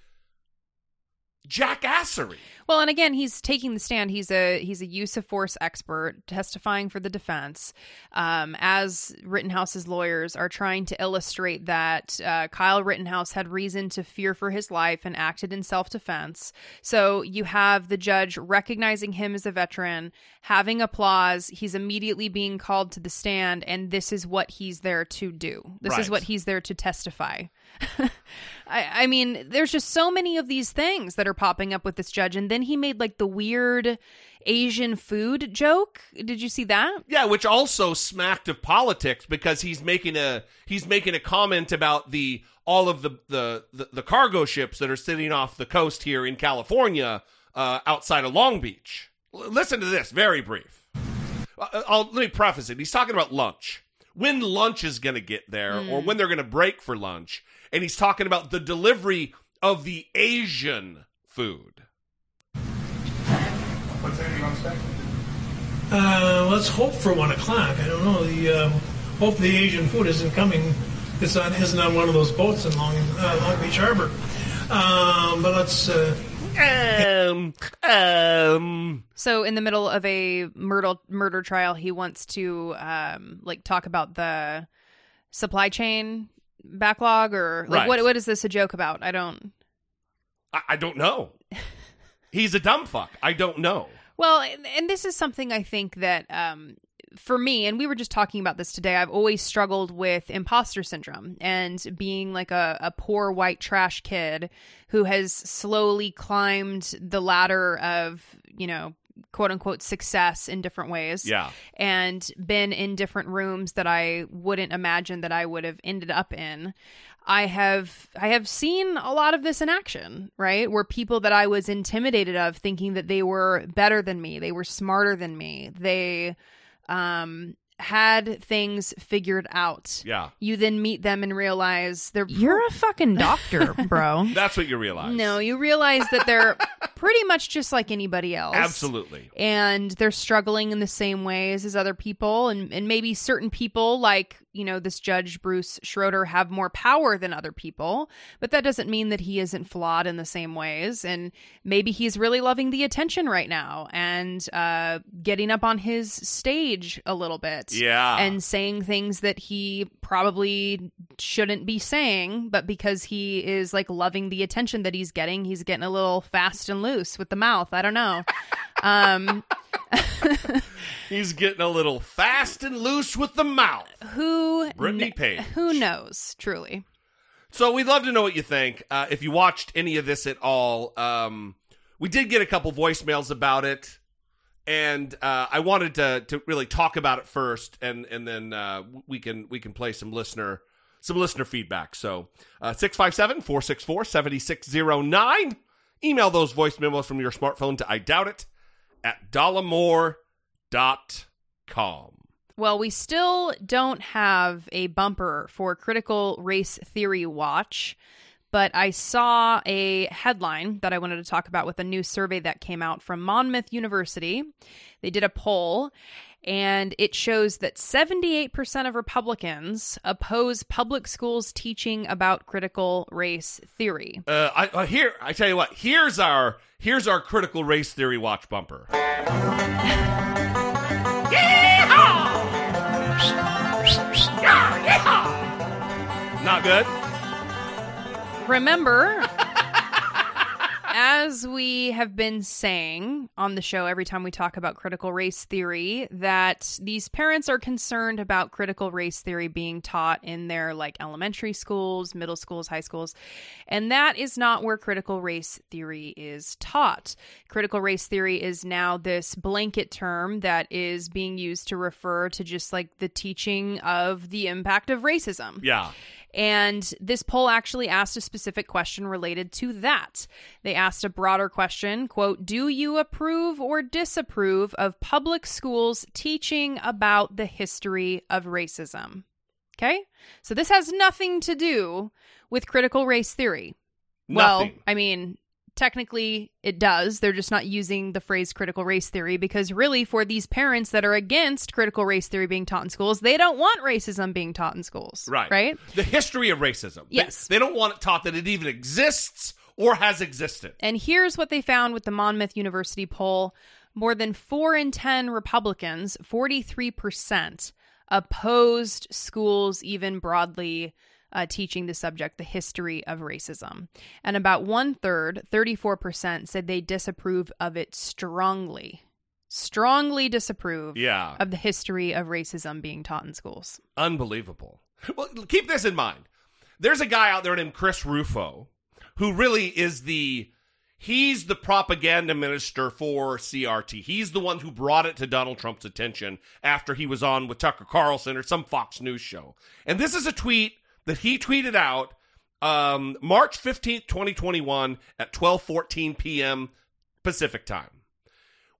jackassery. Well, and again, he's taking the stand. He's a he's a use of force expert testifying for the defense. Um, as Rittenhouse's lawyers are trying to illustrate that uh, Kyle Rittenhouse had reason to fear for his life and acted in self defense. So you have the judge recognizing him as a veteran, having applause. He's immediately being called to the stand, and this is what he's there to do. This is what he's there to testify. I, I mean, there's just so many of these things that are popping up with this judge. And then he made like the weird Asian food joke. Did you see that? Yeah, which also smacked of politics because he's making a he's making a comment about the all of the the the, the cargo ships that are sitting off the coast here in California uh, outside of Long Beach. L- listen to this, very brief. Uh, I'll, let me preface it. He's talking about lunch. When lunch is going to get there, or Mm. when they're going to break for lunch, and he's talking about the delivery of the Asian food. What's that you on spec? Uh, let's hope for one o'clock. I don't know. The um, hope the Asian food isn't coming. It's on isn't on one of those boats in Long uh, Long Beach Harbor. Um, but let's. Uh, um, um. So in the middle of a murder murder trial, he wants to um like talk about the supply chain backlog or like Right. what what is this a joke about? I don't I, I don't know. He's a dumb fuck. I don't know. Well, and, and this is something I think that um, for me, and we were just talking about this today, I've always struggled with imposter syndrome and being like a, a poor white trash kid who has slowly climbed the ladder of, you know, quote unquote success in different ways. Yeah. And been in different rooms that I wouldn't imagine that I would have ended up in. I have I have seen a lot of this in action, right? Where people that I was intimidated of thinking that they were better than me, they were smarter than me, they um had things figured out. Yeah. You then meet them and realize they're You're a fucking doctor, bro. That's what you realize. No, you realize that they're pretty much just like anybody else. Absolutely. And they're struggling in the same ways as other people. And, and maybe certain people, like, you know, this judge, Bruce Schroeder, have more power than other people. But that doesn't mean that he isn't flawed in the same ways. And maybe he's really loving the attention right now and uh, getting up on his stage a little bit. Yeah. And saying things that he probably shouldn't be saying, but because he is like loving the attention that he's getting, he's getting a little fast and loose with the mouth. I don't know. Um, He's getting a little fast and loose with the mouth. who Brittany kn- Page. Who knows? Truly. So we'd love to know what you think. Uh, if you watched any of this at all, um, we did get a couple voicemails about it, and uh, I wanted to to really talk about it first, and and then uh, we can we can play some listener some listener feedback. So uh, 657-464-7609. Email those voice memos from your smartphone to I doubt it at dollemore.com. Well, we still don't have a bumper for Critical Race Theory Watch, but I saw a headline that I wanted to talk about with a new survey that came out from Monmouth University. They did a poll, and it shows that 78% of Republicans oppose public schools teaching about critical race theory. Uh, I, uh, here, I tell you what. Here's our here's our critical race theory watch bumper. Not good. Remember, as we have been saying on the show every time we talk about critical race theory, that these parents are concerned about critical race theory being taught in their like elementary schools, middle schools, high schools. And that is not where critical race theory is taught. Critical race theory is now this blanket term that is being used to refer to just like the teaching of the impact of racism. Yeah. And this poll actually asked a specific question related to that. They asked a broader question, quote, "Do you approve or disapprove of public schools teaching about the history of racism?" Okay? So this has nothing to do with critical race theory. Well, I mean, technically it does. They're just not using the phrase critical race theory because really for these parents that are against critical race theory being taught in schools, they don't want racism being taught in schools. Right. Right? The history of racism. They- Yes. They, don't want it taught that it even exists or has existed. And here's what they found with the Monmouth University poll more than 4 in 10 Republicans, 43%, opposed schools even broadly uh, teaching the subject, the history of racism. And about one third, 34%, said they disapprove of it strongly. Strongly disapprove Yeah. of the history of racism being taught in schools. Unbelievable. Well, keep this in mind. There's a guy out there named Chris Rufo who really is the he's the propaganda minister for CRT. He's the one who brought it to Donald Trump's attention after he was on with Tucker Carlson or some Fox News show. And this is a tweet that he tweeted out um, March 15th, 2021 at 12:14 p.m. Pacific time.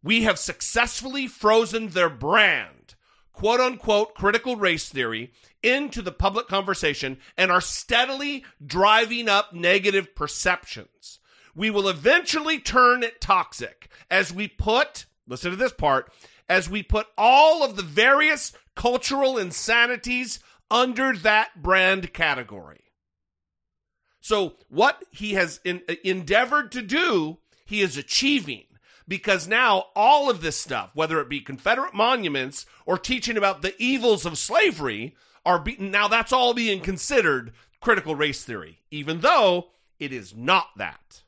We have successfully frozen their brand, quote unquote, critical race theory into the public conversation and are steadily driving up negative perceptions. We will eventually turn it toxic as we put, listen to this part, as we put all of the various cultural insanities under that brand category. So, what he has in, endeavored to do, he is achieving because now all of this stuff, whether it be Confederate monuments or teaching about the evils of slavery, are be- now that's all being considered critical race theory, even though it is not that.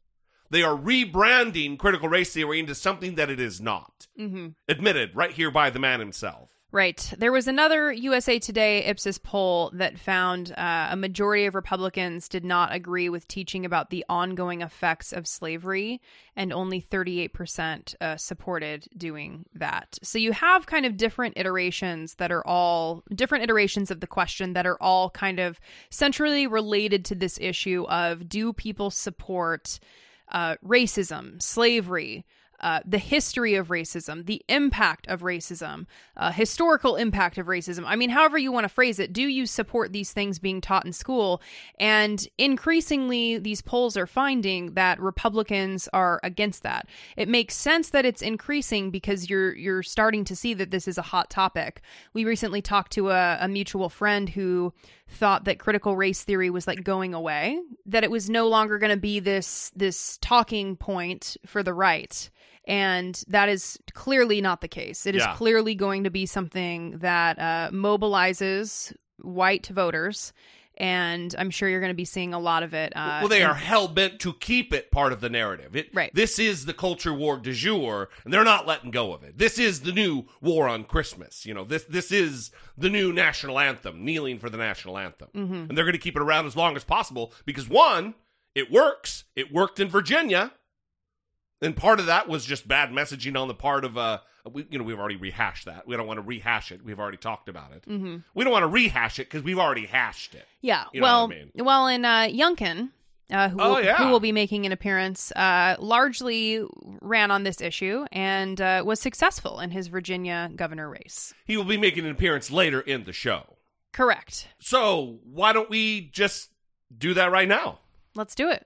They are rebranding critical race theory into something that it is not. Mm-hmm. Admitted right here by the man himself. Right. There was another USA Today Ipsos poll that found uh, a majority of Republicans did not agree with teaching about the ongoing effects of slavery, and only 38% uh, supported doing that. So you have kind of different iterations that are all different iterations of the question that are all kind of centrally related to this issue of do people support uh, racism, slavery? Uh, the history of racism, the impact of racism, uh, historical impact of racism. I mean, however you want to phrase it, do you support these things being taught in school? And increasingly, these polls are finding that Republicans are against that. It makes sense that it's increasing because you're you're starting to see that this is a hot topic. We recently talked to a, a mutual friend who thought that critical race theory was like going away, that it was no longer going to be this this talking point for the right and that is clearly not the case. It is Yeah. clearly going to be something that uh, mobilizes white voters, and I'm sure you're going to be seeing a lot of it. Uh, well, they are hell bent to keep it part of the narrative. It, Right. This is the culture war du jour, and they're not letting go of it. This is the new war on Christmas. You know, this this is the new national anthem, kneeling for the national anthem, Mhm. and they're going to keep it around as long as possible because one, it works. It worked in Virginia, and part of that was just bad messaging on the part of uh, we, you know, we've already rehashed that. We don't want to rehash it. We've already talked about it. Mhm. We don't want to rehash it because we've already hashed it. Yeah. You know well, what I mean? well, in uh, Youngkin, uh, who, Oh, will, yeah. who will be making an appearance, uh, largely ran on this issue and uh, was successful in his Virginia governor race. He will be making an appearance later in the show. Correct. So why don't we just do that right now? Let's do it.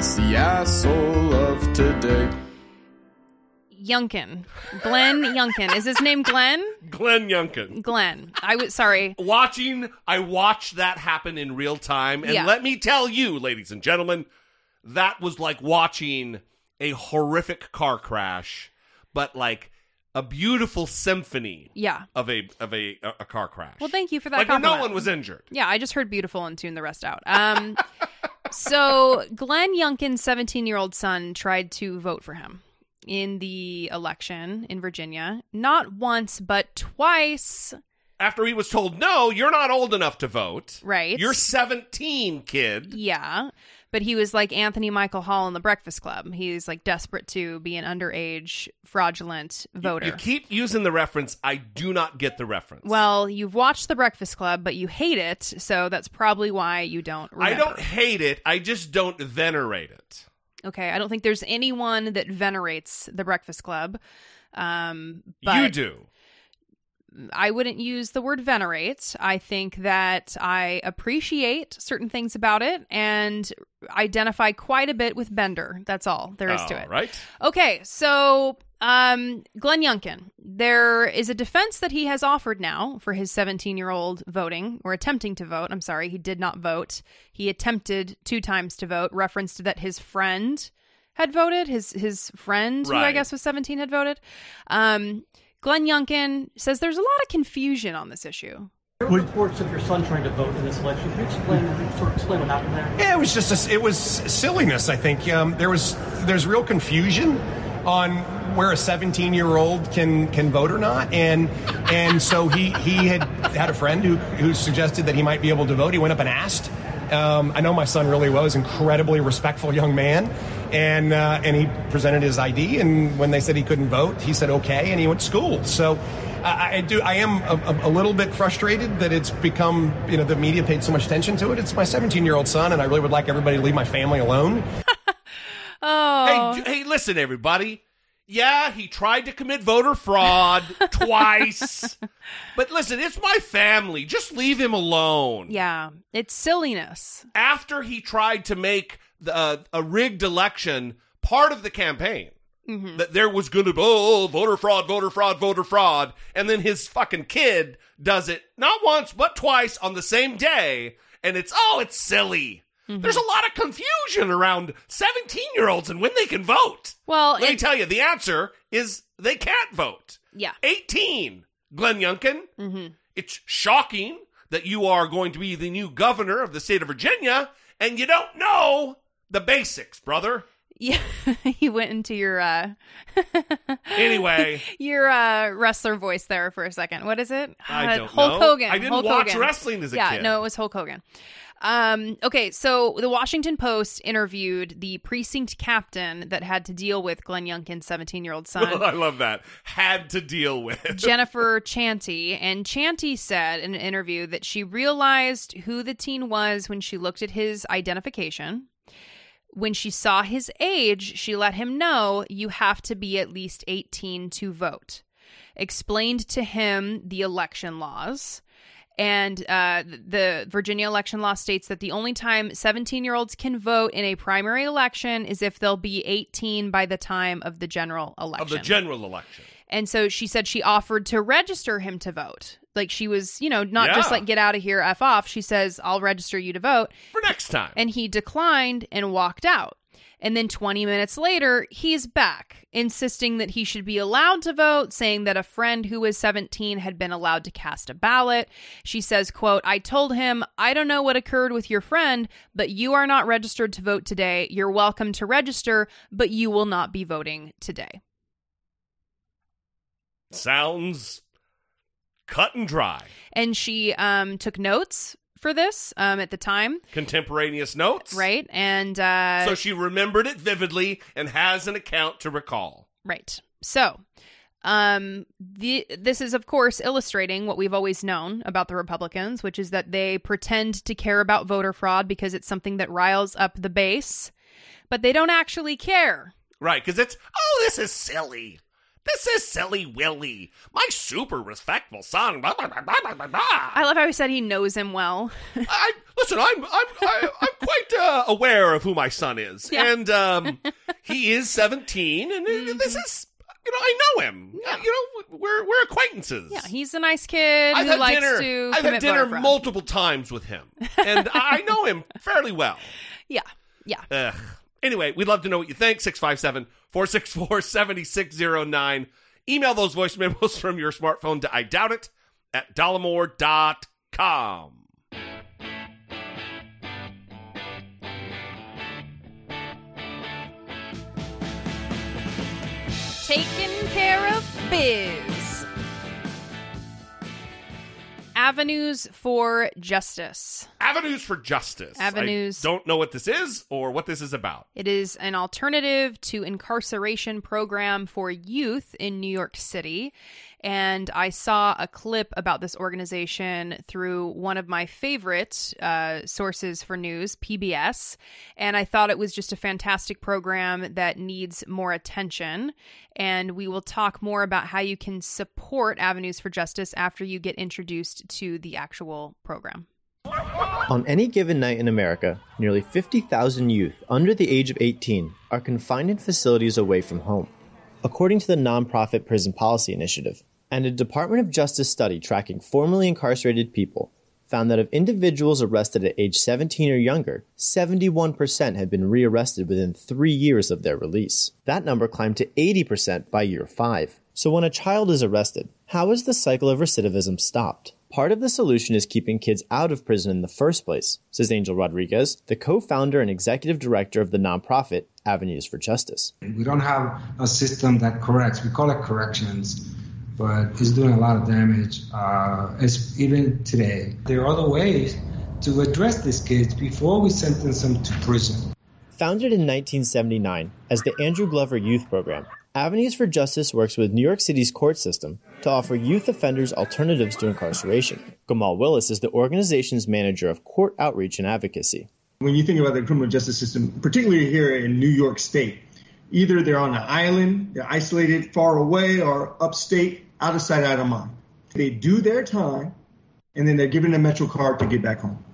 It's the asshole of today. Youngkin, Glenn Youngkin. Is his name Glenn? Glenn Youngkin. Glenn. I was sorry. Watching, I watched that happen in real time, and Yeah. let me tell you, ladies and gentlemen, that was like watching a horrific car crash, but like a beautiful symphony Yeah. of a of a a car crash. Well, thank you for that. like no compliment. one was injured. Yeah, I just heard beautiful and tuned the rest out. Um, so Glenn Youngkin's 17 year old son tried to vote for him in the election in Virginia, not once but twice. After he was told, "No, you're not old enough to vote. Right. You're 17, kid." Yeah, but he was like Anthony Michael Hall in the Breakfast Club. He's like desperate to be an underage, fraudulent voter. You keep using the reference. I do not get the reference. well, you've watched The Breakfast Club, but you hate it, so that's probably why you don't. Remember. I don't hate it. I just don't venerate it. Okay, I don't think there's anyone that venerates the Breakfast Club. Um, but you do. I wouldn't use the word venerate. I think that I appreciate certain things about it and identify quite a bit with Bender. That's all there is to it. right. Okay, so um, Glenn Youngkin, there is a defense that he has offered now for his 17 year old voting or attempting to vote. I'm sorry, he did not vote. He attempted two times to vote, referenced that his friend had voted, his his friend, who I guess was 17, had voted. Um, Glenn Youngkin says there's a lot of confusion on this issue. There were reports of your son trying to vote in this election. Can you explain, sort of explain what happened there? Yeah, it was just a, it was silliness. I think um, there was there's real confusion on where a 17 year old can can vote or not, and and so he he had had a friend who who suggested that he might be able to vote. He went up and asked. Um, I know my son really was incredibly respectful young man, and uh, and he presented his ID. And when they said he couldn't vote, he said okay, and he went to school. So. I I do. I am a, a, a little bit frustrated that it's become, you know, the media paid so much attention to it. It's my 17 year old son, and I really would like everybody to leave my family alone. Oh, Hey, hey, listen, everybody. Yeah, he tried to commit voter fraud twice. But listen, it's my family. Just leave him alone. Yeah, it's silliness. After he tried to make the, uh, a rigged election part of the campaign, Mhm. that there was going to be oh, voter fraud, voter fraud, voter fraud, and then his fucking kid does it not once but twice on the same day, and it's oh, it's silly. Mm-hmm. There's a lot of confusion around 17 year olds and when they can vote. Well, let me tell you, the answer is they can't vote. Yeah. 18, Glenn Youngkin. Mm-hmm. It's shocking that you are going to be the new governor of the state of Virginia and you don't know the basics, brother. Yeah, he went into your uh Anyway. your uh wrestler voice there for a second. What is it? I Uh, don't Hulk know. Hogan. I didn't Hulk watch Hogan. wrestling as a yeah, kid. no, it was Hulk Hogan. Um, okay, so the Washington Post interviewed the precinct captain that had to deal with Glenn Youngkin's 17 year old son. I love that. Had to deal with. Jennifer Chanty, and Chanty said in an interview that she realized who the teen was when she looked at his identification. When she saw his age, she let him know you have to be at least 18 to vote. Explained to him the election laws. And uh, the Virginia election law states that the only time 17 year olds can vote in a primary election is if they'll be 18 by the time of the general election. Of the general election. And so she said she offered to register him to vote. Like she was, you know, not just like get out of here, F off. She says, I'll register you to vote. For next time. And he declined and walked out. And then 20 minutes later, he's back, insisting that he should be allowed to vote, saying that a friend who was 17 had been allowed to cast a ballot. She says, quote, I told him, I don't know what occurred with your friend, but you are not registered to vote today. You're welcome to register, but you will not be voting today. Sounds cut and dry. and she um, took notes for this um, at the time, Contemporaneous notes. right? And uh, so she remembered it vividly and has an account to recall. right. So, um, the this is of course illustrating what we've always known about the Republicans, which is that they pretend to care about voter fraud because it's something that riles up the base, but they don't actually care. Right, because it's, oh, this is silly. This is silly Willy, My super respectful son. Blah, blah, blah. I love how he said he knows him well. I listen. I'm I'm I, I'm quite uh, aware of who my son is, Yeah. and um, he is 17, and uh, this is you know I know him. Uh, you know we're we're acquaintances. yeah, he's a nice kid I've who had likes dinner. to I've had dinner multiple times with him, and I know him fairly well. yeah, yeah. Ugh. Anyway, we'd love to know what you think. 657 464 7609. Email those voice memos from your smartphone to I doubt it at dollemore.com. Taking care of biz. Avenues for justice. Avenues for Justice. Avenues- I don't know what this is or what this is about. It is an alternative to incarceration program for youth in New York City. And I saw a clip about this organization through one of my favorite uh, sources for news, PBS. And I thought it was just a fantastic program that needs more attention. And we will talk more about how you can support Avenues for Justice after you get introduced to the actual program. On any given night in America, nearly 50,000 youth under the age of 18 are confined in facilities away from home, according to the nonprofit Prison Policy Initiative. And a Department of Justice study tracking formerly incarcerated people found that of individuals arrested at age 17 or younger, 71% had been rearrested within three years of their release. That number climbed to 80% by year five. So when a child is arrested, how is the cycle of recidivism stopped? Part of the solution is keeping kids out of prison in the first place, says Angel Rodriguez, the co founder and executive director of the nonprofit Avenues for Justice. We don't have a system that corrects. We call it corrections, but it's doing a lot of damage. Uh, it's, even today, there are other ways to address these kids before we sentence them to prison. Founded in 1979 as the Andrew Glover Youth Program, Avenues for Justice works with New York City's court system to offer youth offenders alternatives to incarceration. Gamal Willis is the organization's manager of court outreach and advocacy. When you think about the criminal justice system, particularly here in New York State, Either they're on an island, they're isolated far away, or upstate, out of sight, out of mind. They do their time, and then they're given a Metro card to get back home.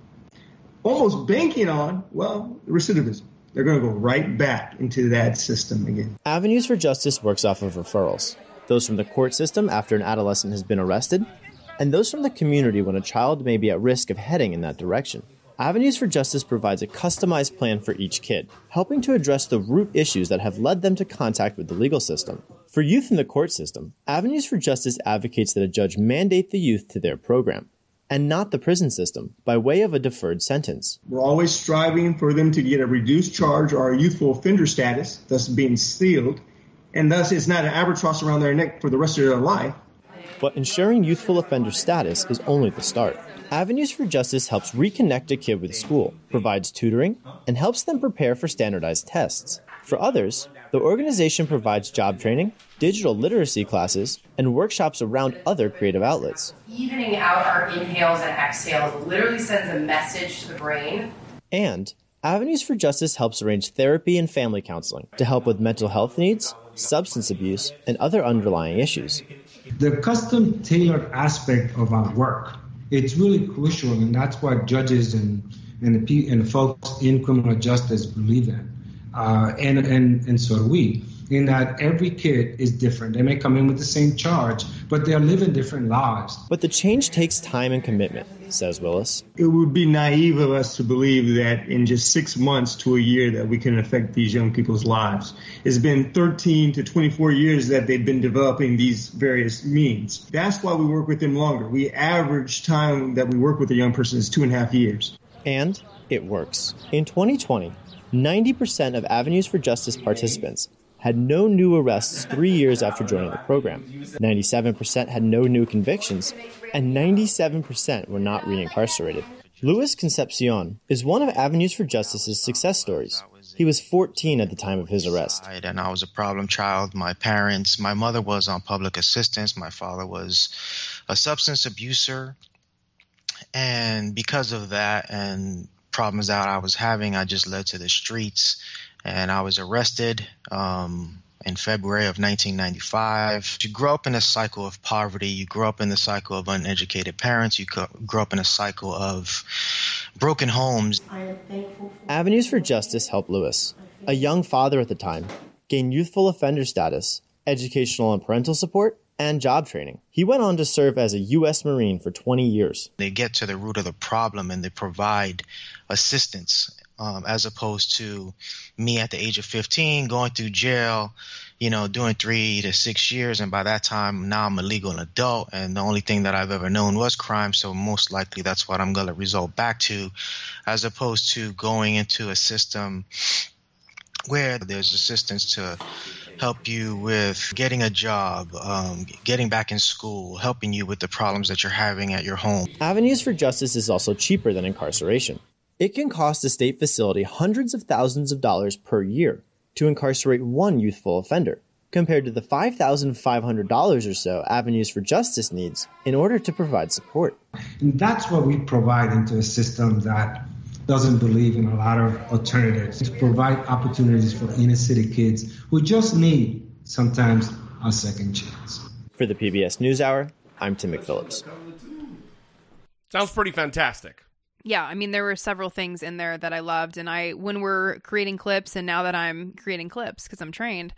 Almost banking on, well, recidivism. They're going to go right back into that system again. Avenues for Justice works off of referrals those from the court system after an adolescent has been arrested, and those from the community when a child may be at risk of heading in that direction. Avenues for Justice provides a customized plan for each kid, helping to address the root issues that have led them to contact with the legal system. For youth in the court system, Avenues for Justice advocates that a judge mandate the youth to their program, and not the prison system, by way of a deferred sentence. We're always striving for them to get a reduced charge or a youthful offender status, thus being sealed, and thus it's not an albatross around their neck for the rest of their life. But ensuring youthful offender status is only the start. Avenues for Justice helps reconnect a kid with school, provides tutoring, and helps them prepare for standardized tests. For others, the organization provides job training, digital literacy classes, and workshops around other creative outlets. Evening out our inhales and exhales literally sends a message to the brain. And Avenues for Justice helps arrange therapy and family counseling to help with mental health needs, substance abuse, and other underlying issues. The custom tailored aspect of our work, it's really crucial, and that's what judges and and the, and the folks in criminal justice believe in, uh, and and and so do we. In that every kid is different. They may come in with the same charge, but they're living different lives. But the change takes time and commitment, says Willis. It would be naive of us to believe that in just six months to a year that we can affect these young people's lives. It's been 13 to 24 years that they've been developing these various means. That's why we work with them longer. We average time that we work with a young person is two and a half years. And it works. In 2020, 90% of Avenues for Justice participants had no new arrests three years after joining the program. 97% had no new convictions, and 97% were not reincarcerated. Luis Concepcion is one of Avenues for Justice's success stories. He was 14 at the time of his arrest. And I was a problem child. My parents, my mother was on public assistance. My father was a substance abuser. And because of that and problems that I was having, I just led to the streets and I was arrested um, in February of 1995. You grow up in a cycle of poverty. You grow up in the cycle of uneducated parents. You grow up in a cycle of broken homes. Avenues for Justice helped Lewis, a young father at the time, gain youthful offender status, educational and parental support, and job training. He went on to serve as a U.S. Marine for 20 years. They get to the root of the problem and they provide assistance um, as opposed to me at the age of 15 going through jail, you know, doing three to six years. And by that time, now I'm a legal adult. And the only thing that I've ever known was crime. So most likely that's what I'm going to result back to, as opposed to going into a system where there's assistance to help you with getting a job, um, getting back in school, helping you with the problems that you're having at your home. Avenues for Justice is also cheaper than incarceration. It can cost a state facility hundreds of thousands of dollars per year to incarcerate one youthful offender, compared to the $5,500 or so Avenues for Justice needs in order to provide support. And that's what we provide into a system that doesn't believe in a lot of alternatives to provide opportunities for inner city kids who just need sometimes a second chance. For the PBS NewsHour, I'm Tim McPhillips. Sounds pretty fantastic. Yeah, I mean there were several things in there that I loved and I when we're creating clips and now that I'm creating clips cuz I'm trained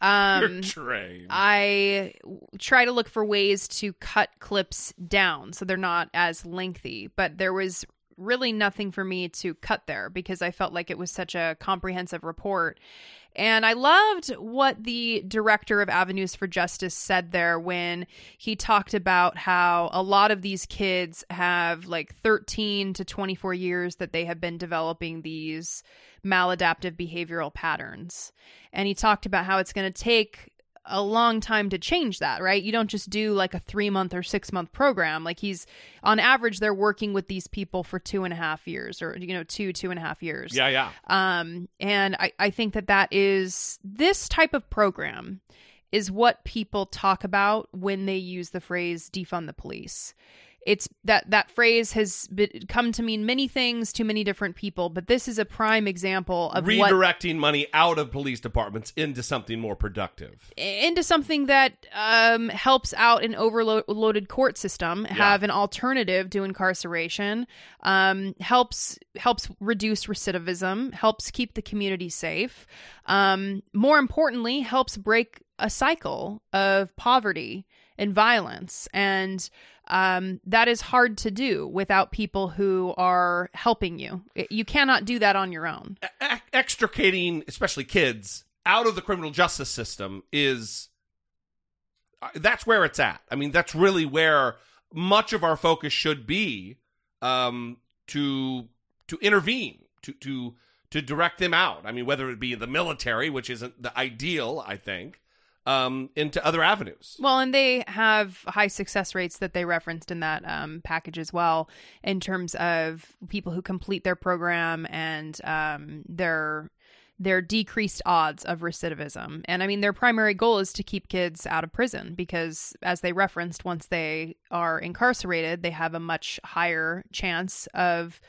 um, trained. I try to look for ways to cut clips down so they're not as lengthy, but there was really nothing for me to cut there because I felt like it was such a comprehensive report. And I loved what the director of Avenues for Justice said there when he talked about how a lot of these kids have like 13 to 24 years that they have been developing these maladaptive behavioral patterns. And he talked about how it's going to take a long time to change that, right? You don't just do like a three month or six month program. Like he's on average, they're working with these people for two and a half years or, you know, two, two and a half years. Yeah, yeah. Um, and I, I think that that is this type of program is what people talk about when they use the phrase defund the police. It's that that phrase has been, come to mean many things to many different people, but this is a prime example of what Redirecting money out of police departments into something more productive. into something that um, helps out an overloaded court system have an alternative to incarceration um, helps helps reduce recidivism helps keep the community safe um, more importantly helps break a cycle of poverty and violence and um, that is hard to do without people who are helping you you cannot do that on your own extricating, especially kids, out of the criminal justice system is uh, that's where it's at. I mean, that's really where much of our focus should be um, to to intervene, to to to direct them out. I mean, whether it be the military, which isn't the ideal, I think, um, into other avenues. Well, and they have high success rates that they referenced in that um, package as well, in terms of people who complete their program and um, their their decreased odds of recidivism. And I mean, their primary goal is to keep kids out of prison because, as they referenced, once they are incarcerated, they have a much higher chance of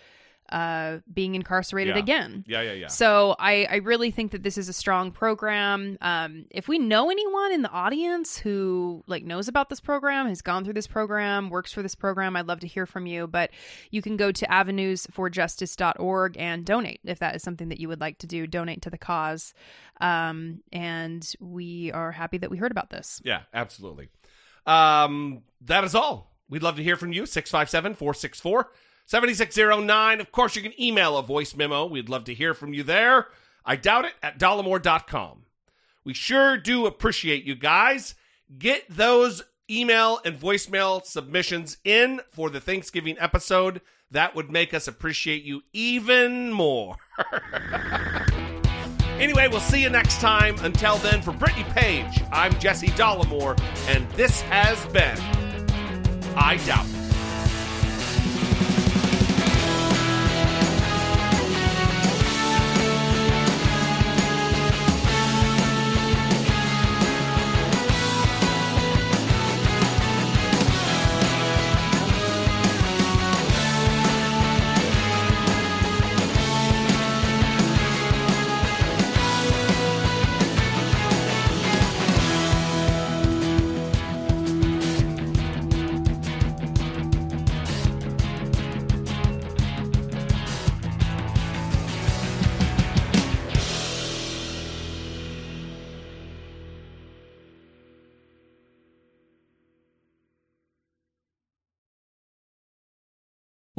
uh, being incarcerated Yeah. again. Yeah, yeah, yeah. So I, I really think that this is a strong program. Um, if we know anyone in the audience who like knows about this program, has gone through this program, works for this program, I'd love to hear from you. But you can go to avenuesforjustice.org and donate if that is something that you would like to do. Donate to the cause. Um, and we are happy that we heard about this. Yeah, absolutely. Um, that is all. We'd love to hear from you. 657 464 7609. Of course, you can email a voice memo. We'd love to hear from you there. I doubt it at dollemore.com. We sure do appreciate you guys. Get those email and voicemail submissions in for the Thanksgiving episode. That would make us appreciate you even more. anyway, we'll see you next time. Until then, for Brittany Page, I'm Jesse Dollemore, and this has been I Doubt